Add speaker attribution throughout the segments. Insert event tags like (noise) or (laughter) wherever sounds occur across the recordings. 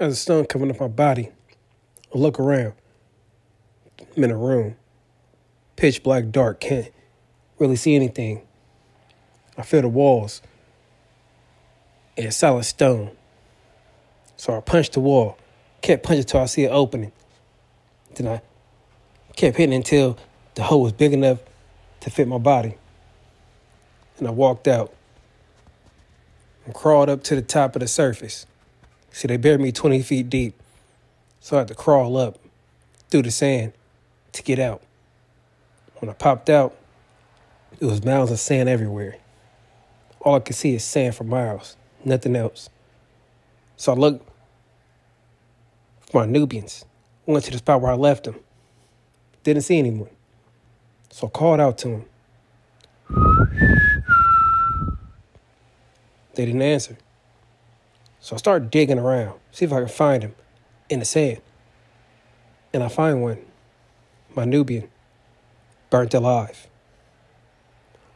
Speaker 1: As the sun coming up my body, I look around. I'm in a room. Pitch black dark, can't really see anything. I feel the walls. It's solid stone. So I punched the wall. Kept punching till I see an opening. Then I kept hitting until the hole was big enough to fit my body. And I walked out and crawled up to the top of the surface. See, they buried me 20 feet deep. So I had to crawl up through the sand to get out. When I popped out, it was mounds of sand everywhere. All I could see is sand for miles, nothing else. So I looked for my Nubians. Went to the spot where I left them. Didn't see anyone. So I called out to them. They didn't answer. So I start digging around, see if I can find him in the sand. And I find one, my Nubian, burnt alive.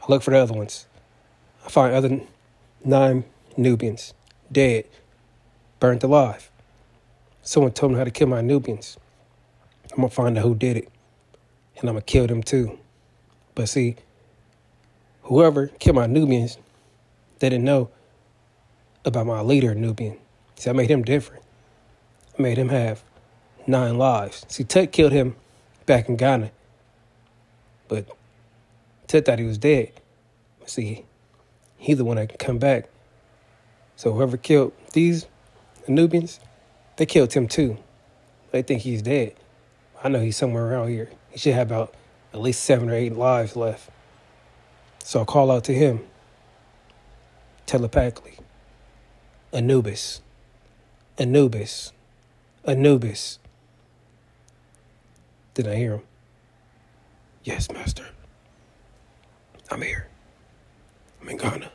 Speaker 1: I look for the other ones. I find other nine Nubians, dead, burnt alive. Someone told me how to kill my Nubians. I'm gonna find out who did it, and I'm gonna kill them too. But see, whoever killed my Nubians, they didn't know about my leader, Nubian. See, I made him different. I made him have nine lives. See, Tut killed him back in Ghana, but Tut thought he was dead. See, he's the one that can come back. So whoever killed these Nubians, they killed him too. They think he's dead. I know he's somewhere around here. He should have about at least seven or eight lives left. So I call out to him telepathically Anubis, Anubis, Anubis. Did I hear him? Yes, Master. I'm here. I'm in Ghana.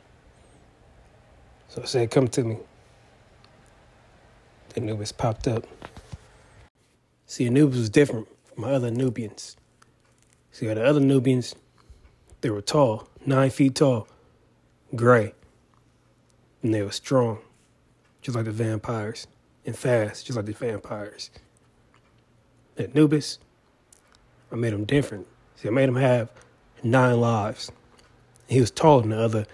Speaker 1: So I said, Come to me. The Anubis popped up. See, Anubis was different from my other Nubians. See, the other Nubians, they were tall, nine feet tall, gray, and they were strong, just like the vampires, and fast, just like the vampires. Anubis, I made him different. See, I made him have nine lives. He was taller than the other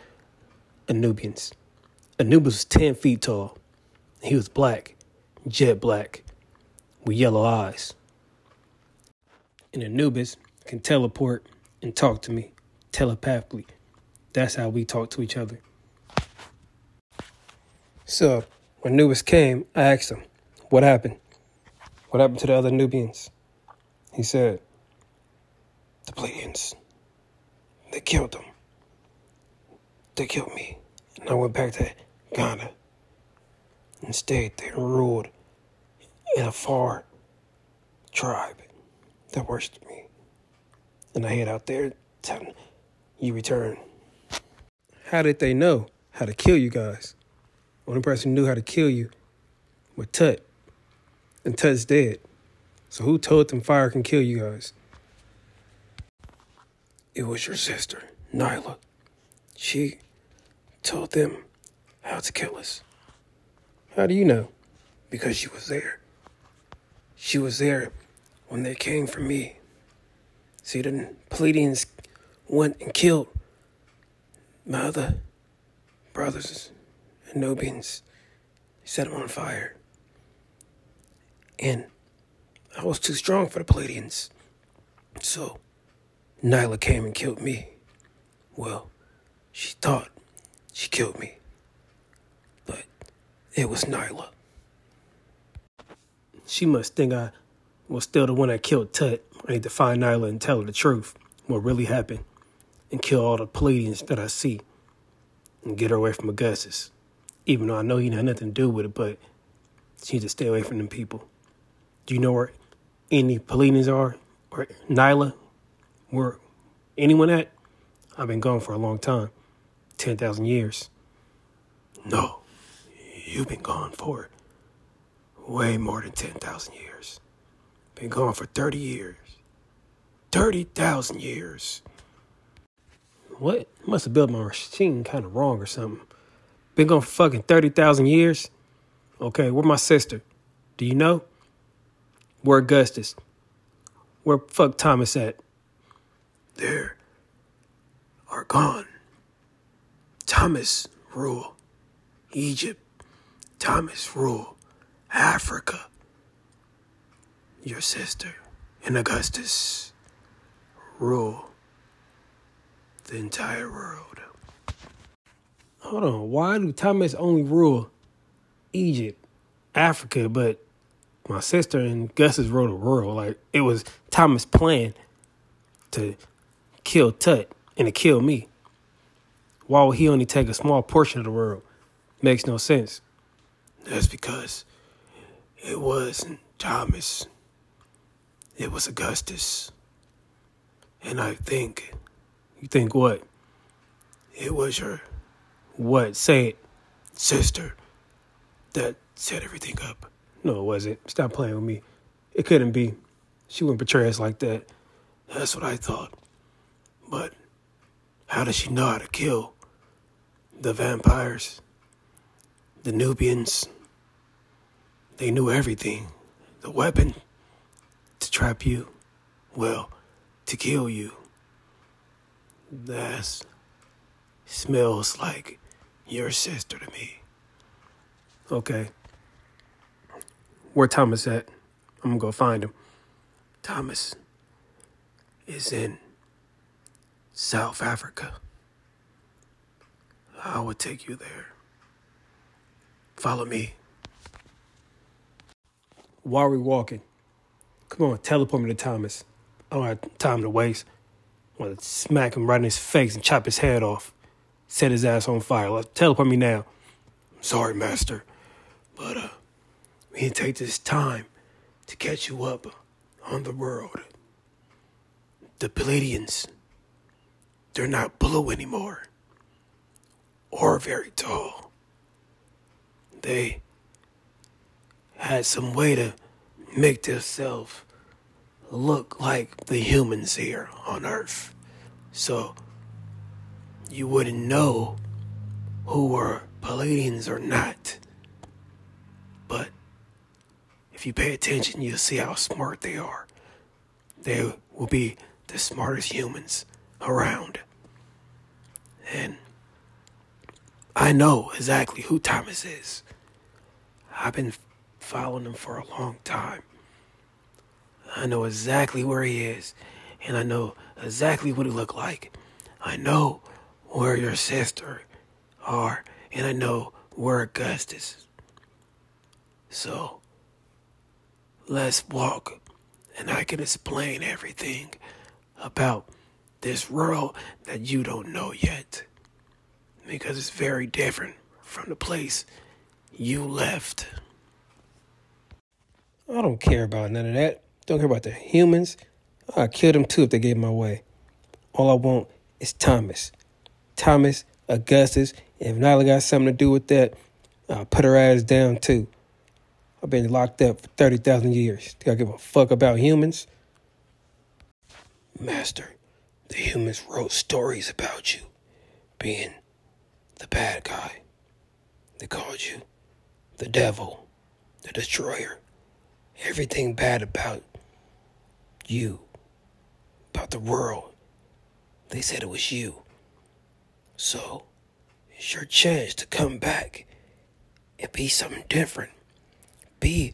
Speaker 1: Anubians. Anubis was 10 feet tall. He was black, jet black, with yellow eyes. And Anubis can teleport and talk to me telepathically. That's how we talk to each other. So, when Anubis came, I asked him, What happened? What happened to the other Nubians? He said, The Pleiadians. They killed them. They killed me. And I went back to Ghana and stayed there and ruled in a far tribe that worshipped me. And I head out there telling you return. How did they know how to kill you guys? Only person who knew how to kill you was Tut. And Tut's dead. So who told them fire can kill you guys? It was your sister, Nyla. She told them how to kill us. How do you know? Because she was there. She was there when they came for me. See, the Pleiadians went and killed my other brothers Nubians. Set them on fire. And I was too strong for the Pleiadians. So, Nyla came and killed me. Well, she thought she killed me. But it was Nyla. She must think I was still the one that killed Tut. I need to find Nyla and tell her the truth, what really happened, and kill all the Pleiadians that I see, and get her away from Augustus. Even though I know he had nothing to do with it, but she needs to stay away from them people. Do you know where any Pleiadians are? Or Nyla? Where anyone at? I've been gone for a long time 10,000 years. No, you've been gone for way more than 10,000 years. Been gone for 30 years. 30,000 years. What? Must have built my machine kind of wrong or something. Been gone fucking 30,000 years? Okay, where my sister?
Speaker 2: Do you know? Where Augustus? Where fuck Thomas at?
Speaker 1: There are gone. Thomas rule Egypt. Thomas rule Africa. Your sister and Augustus rule the entire world.
Speaker 2: Hold on. Why do Thomas only rule Egypt, Africa, but my sister and Gus's rule the world? Like it was Thomas' plan to kill Tut and to kill me. Why would he only take a small portion of the world? Makes no sense.
Speaker 1: That's because it wasn't Thomas. It was Augustus. And I think.
Speaker 2: You think what?
Speaker 1: It was your.
Speaker 2: What? Say it.
Speaker 1: Sister. That set everything up.
Speaker 2: No, it wasn't. Stop playing with me. It couldn't be. She wouldn't betray us like that.
Speaker 1: That's what I thought. But how does she know how to kill the vampires? The Nubians? They knew everything. The weapon to trap you. Well, to kill you. That smells like your sister to me.
Speaker 2: Okay. Where Thomas at? I'm gonna go find him.
Speaker 1: Thomas is in South Africa. I will take you there. Follow me.
Speaker 2: Why are we walking? Come on, teleport me to Thomas. I don't have time to waste. I want to smack him right in his face and chop his head off. Set his ass on fire. Let teleport me now.
Speaker 1: Sorry, Master, but uh, we to take this time to catch you up on the world. The Pleiadians, they're not blue anymore, or very tall. They had some way to make themselves look like the humans here on Earth. So you wouldn't know who were Pleiadians or not. But if you pay attention, you'll see how smart they are. They will be the smartest humans around. And I know exactly who Thomas is. I've been following him for a long time. I know exactly where he is, and I know exactly what he looked like. I know where your sister are, and I know where Augustus. So let's walk, and I can explain everything about this world that you don't know yet, because it's very different from the place you left.
Speaker 2: I don't care about none of that. Don't care about the humans. I'd kill them too if they gave my way. All I want is Thomas. Thomas, Augustus, if Nyla got something to do with that, I'll put her ass down too. I've been locked up for 30,000 years. Do I give a fuck about humans?
Speaker 1: Master, the humans wrote stories about you being the bad guy. They called you the devil, the destroyer. Everything bad about you, about the world. They said it was you. So, it's your chance to come back and be something different. Be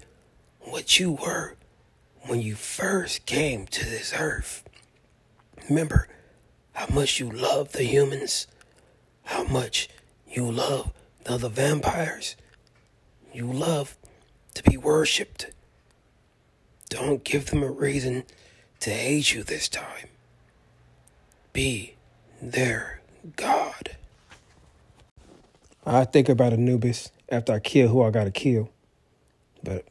Speaker 1: what you were when you first came to this earth. Remember how much you love the humans, how much you love the other vampires. You love to be worshipped. Don't give them a reason to hate you this time. Be their God.
Speaker 2: I think about Anubis after I kill who I gotta kill. But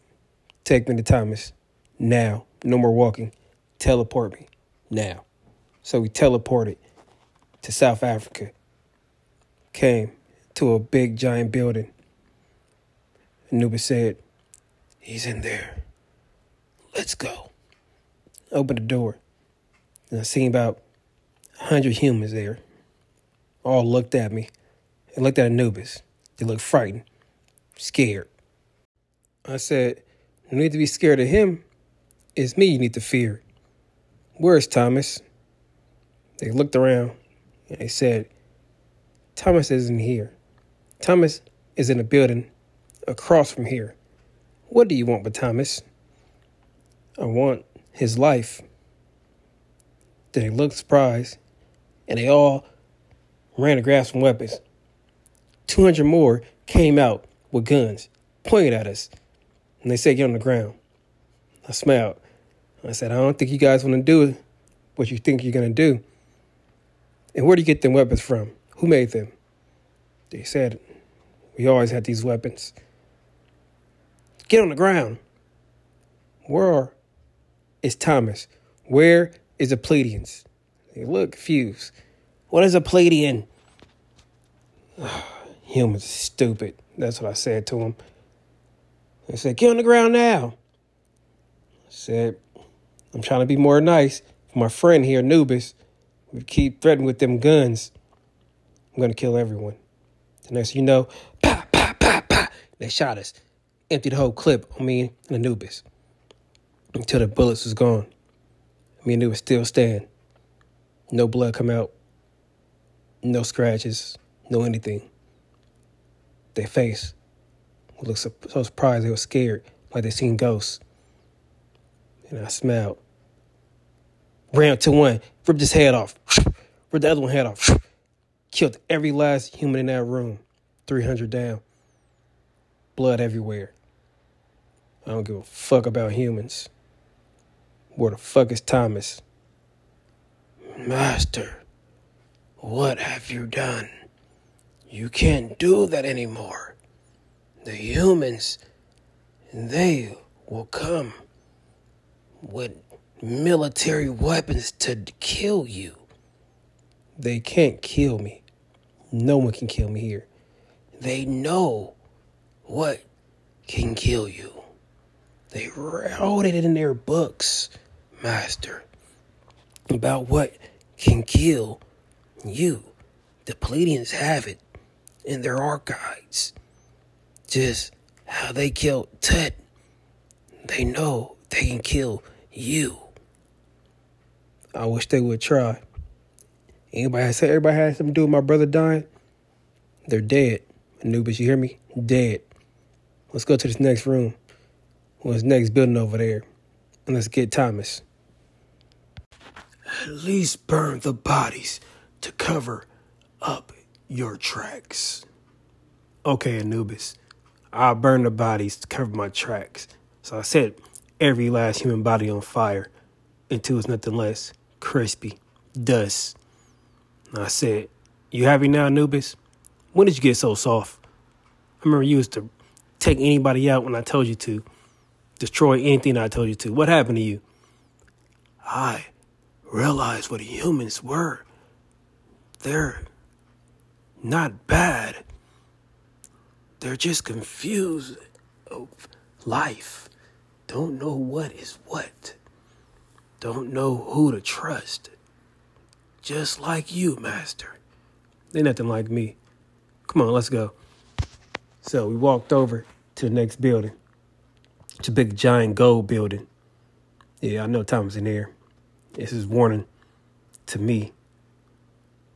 Speaker 2: take me to Thomas. Now. No more walking. Teleport me. Now. So we teleported to South Africa. Came to a big giant building. Anubis said,
Speaker 1: He's in there. Let's go.
Speaker 2: Open the door. And I seen about a hundred humans there. All looked at me and looked at Anubis. They looked frightened, scared. I said,
Speaker 1: You need to be scared of him. It's me you need to fear. Where's Thomas? They looked around and they said, Thomas isn't here. Thomas is in a building across from here. What do you want with Thomas? I want his life. They looked surprised and they all ran to grab some weapons. 200 more came out with guns, pointed at us, and they said, Get on the ground. I smiled. I said, I don't think you guys want to do what you think you're going to do. And where do you get them weapons from? Who made them? They said, We always had these weapons. Get on the ground. Where is Thomas? Where is the Pleiadians? They look confused. What is a Pleiadian? (sighs) Humans are stupid. That's what I said to him. I said, Get on the ground now. I said, I'm trying to be more nice for my friend here, Nubis. We keep threatening with them guns. I'm gonna kill everyone. The next thing you know, pa pa pa pa, they shot us. Emptied the whole clip on me and Anubis. Until the bullets was gone. Me and Anubis still stand. No blood come out. No scratches. No anything. Their face looked so, surprised they were scared, like they seen ghosts. And I smiled. Ran to one, ripped his head off, (sniffs) ripped the other one head off, (sniffs) killed every last human in that room. 300 down. Blood everywhere. I don't give a fuck about humans. Where the fuck is Thomas? Master, what have you done? You can't do that anymore. The humans, they will come with military weapons to kill you. They can't kill me. No one can kill me here. They know what can kill you. They wrote it in their books, Master, about what can kill you. The Pleiadians have it in their archives. Just how they killed Tut. They know they can kill you. I wish they would try. Anybody has everybody has something to do with my brother dying? They're dead. Anubis, you hear me? Dead. Let's go to this next room. Or this next building over there. And let's get Thomas. At least burn the bodies to cover up your tracks. Okay, Anubis. I'll burn the bodies to cover my tracks. So I set every last human body on fire until it's nothing less crispy dust. And I said, You happy now, Anubis? When did you get so soft? I remember you used to take anybody out when I told you to, destroy anything I told you to. What happened to you? I realized what humans were. They're not bad. They're just confused of life. Don't know what is what. Don't know who to trust. Just like you, Master. They're nothing like me. Come on, let's go. So we walked over to the next building. It's a big giant gold building. Yeah, I know Thomas in here. This is warning to me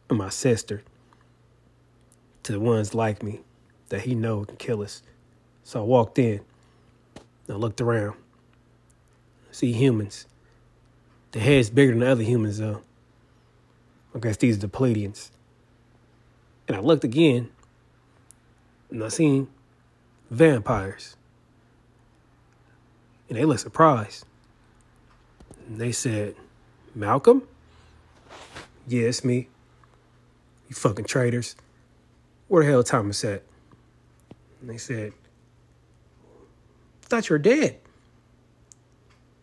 Speaker 1: and my sister to the ones like me that he know can kill us. So I walked in. I looked around. See humans. The head's bigger than the other humans though. I guess these are the Pleiadians. And I looked again and I seen vampires. And they looked surprised. And they said, Malcolm? Yeah, it's me. You fucking traitors where the hell Thomas at? And they said, thought you were dead.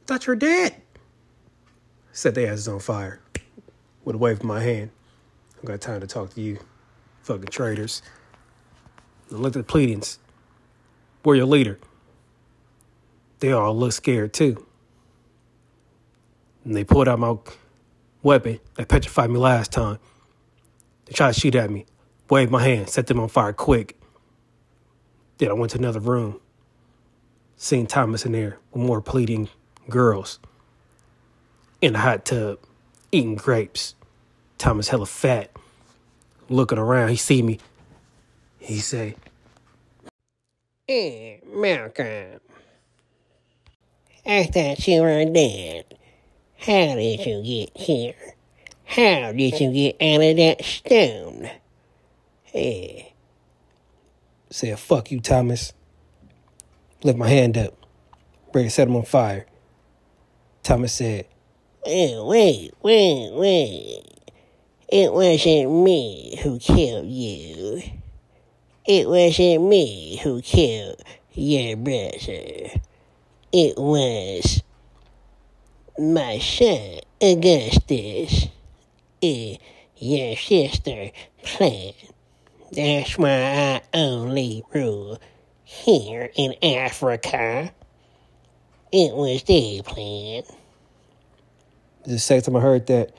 Speaker 1: thought you were dead. Set their asses on fire with a wave of my hand. I got time to talk to you, fucking traitors. And look at the Pleiadians. We're your leader. They all look scared too. And they pulled out my weapon that petrified me last time. They tried to shoot at me waved my hand, set them on fire quick. Then I went to another room. Seen Thomas in there with more Pleiadian girls in a hot tub eating grapes. Thomas hella fat, looking around. He see me. He say,
Speaker 3: Hey, Malcolm. I thought you were dead. How did you get here? How did you get out of that stone? Hey,
Speaker 1: said, fuck you, Thomas. Lift my hand up. Ready to set him on fire. Thomas said,
Speaker 3: oh, wait, wait, wait. It wasn't me who killed you. It wasn't me who killed your brother. It was my son, Augustus. Uh, your sister planned. That's why I only rule here in Africa. It was their plan.
Speaker 1: The second time I heard that,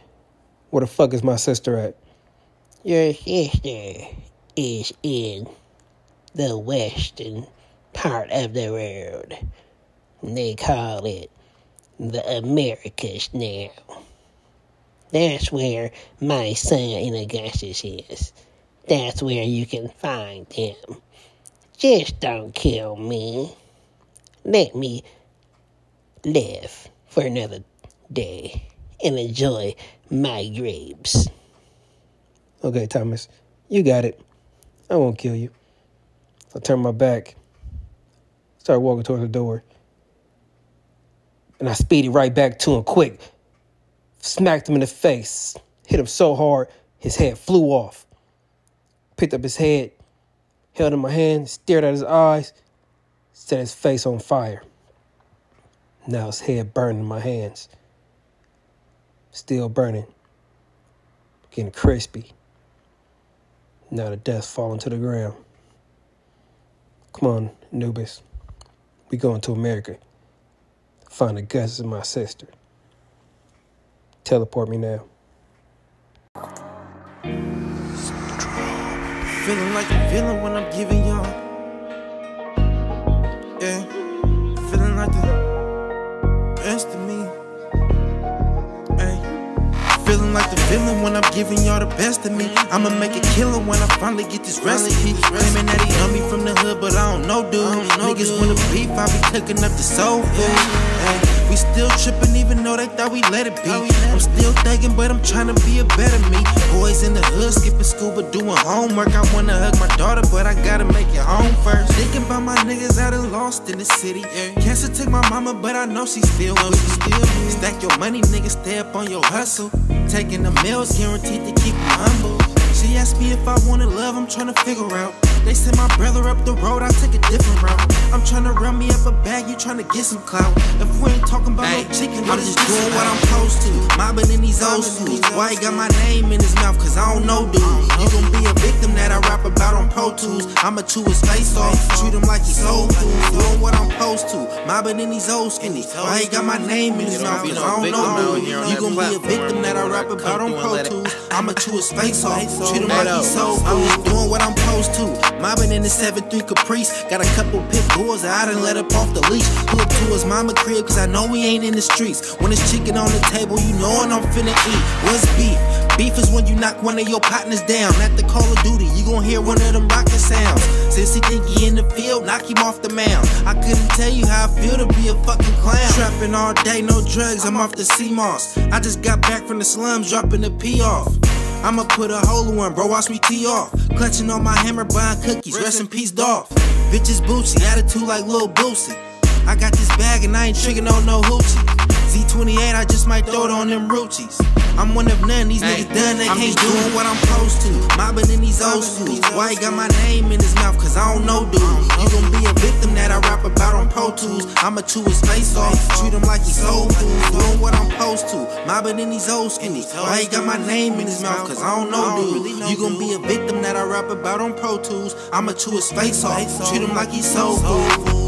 Speaker 1: where the fuck is my sister at?
Speaker 3: Your sister is in the western part of the world. They call it the Americas now. That's where my son in Augustus is. That's where you can find him. Just don't kill me. Let me live for another day and enjoy my grapes.
Speaker 1: Okay, Thomas, you got it. I won't kill you. I turned my back, started walking towards the door, and I speeded right back to him quick. Smacked him in the face, hit him so hard his head flew off. Picked up his head, held in my hand, stared at his eyes, set his face on fire. Now his head burned in my hands. Still burning, getting crispy. Now the dust falling to the ground. Come on, Anubis. We going to America. Find the guts of my sister. Teleport me now.
Speaker 4: Feeling like villain when I'm giving y'all. Yeah, feeling like the best of me. Hey, feeling like the when I'm giving y'all the best of me. I'ma make killer when I finally get this recipe. Claiming that he know me from the hood, but I don't know, dude. Niggas wanna beef, I be cooking up the soul food. We still tripping even though they thought we let it be. I'm still thinking, but I'm trying to be a better me. Boys in the hood, skipping school, but doing homework. I wanna hug my daughter, but I gotta make it home first. Thinking about my niggas out and lost in the city. Yeah. Cancer took my mama, but I know she still with me. Stack your money, niggas, stay up on your hustle. Taking the meals, guaranteed to keep you humble. She asked me if I wanted love, I'm trying to figure out. They send my brother up the road, I take a different route. I'm trying to run me up a bag, you trying to get some clout. If we ain't talking about no chicken, I'm just doing what I'm supposed to. Mobbing in these old schools. Why he got my name in his mouth? Cause I don't know, dude. You gon' be a victim that I rap about on Pro Tools. I'ma chew his face off, treat him like he's soul food. Doing what I'm supposed to. Mobbing in these old schools. Why he got my name in his mouth? Cause I don't know, dude. You gon' be a victim that I rap about on Pro Tools. I'ma chew his face off, treat him like he's soul food. Doing what I'm supposed to. Mobbing in the 7-3 Caprice. Got a couple pit bulls that I done let up off the leash. Pull up to his mama crib, cause I know we ain't in the streets. When it's chicken on the table, you knowin' I'm finna eat. What's beef? Beef is when you knock one of your partners down. At the Call of Duty, you gon' hear one of them rocket sounds. Since he think he in the field, knock him off the mound. I couldn't tell you how I feel to be a fucking clown. Trapping all day, no drugs, I'm off the CMOS. I just got back from the slums, dropping the P off. I'ma put a hole in one, bro. Watch me tee off. Clutching on my hammer, buying cookies. Rest in peace, Dolph. Bitches Bootsy, attitude like Lil Boosie. I got this bag and I ain't tricking on no hoochie. Z28, I just might throw it on them Ruchis. I'm one of none, these niggas done, they
Speaker 5: I'm
Speaker 4: can't
Speaker 5: doing
Speaker 4: what I'm supposed to. Mobbing in these old schools. Why he got my name in his mouth? Cause I don't know, dude. You gon' be a victim that I rap about on Pro Tools. I'ma chew his face off, treat him like he's soul food. Doing what I'm supposed to. Mobbing in these old schools. Why he got my name in his mouth? Cause I don't know, dude. You gon' be a victim that I rap about on Pro Tools. I'ma chew his face off, treat him like he's soul food.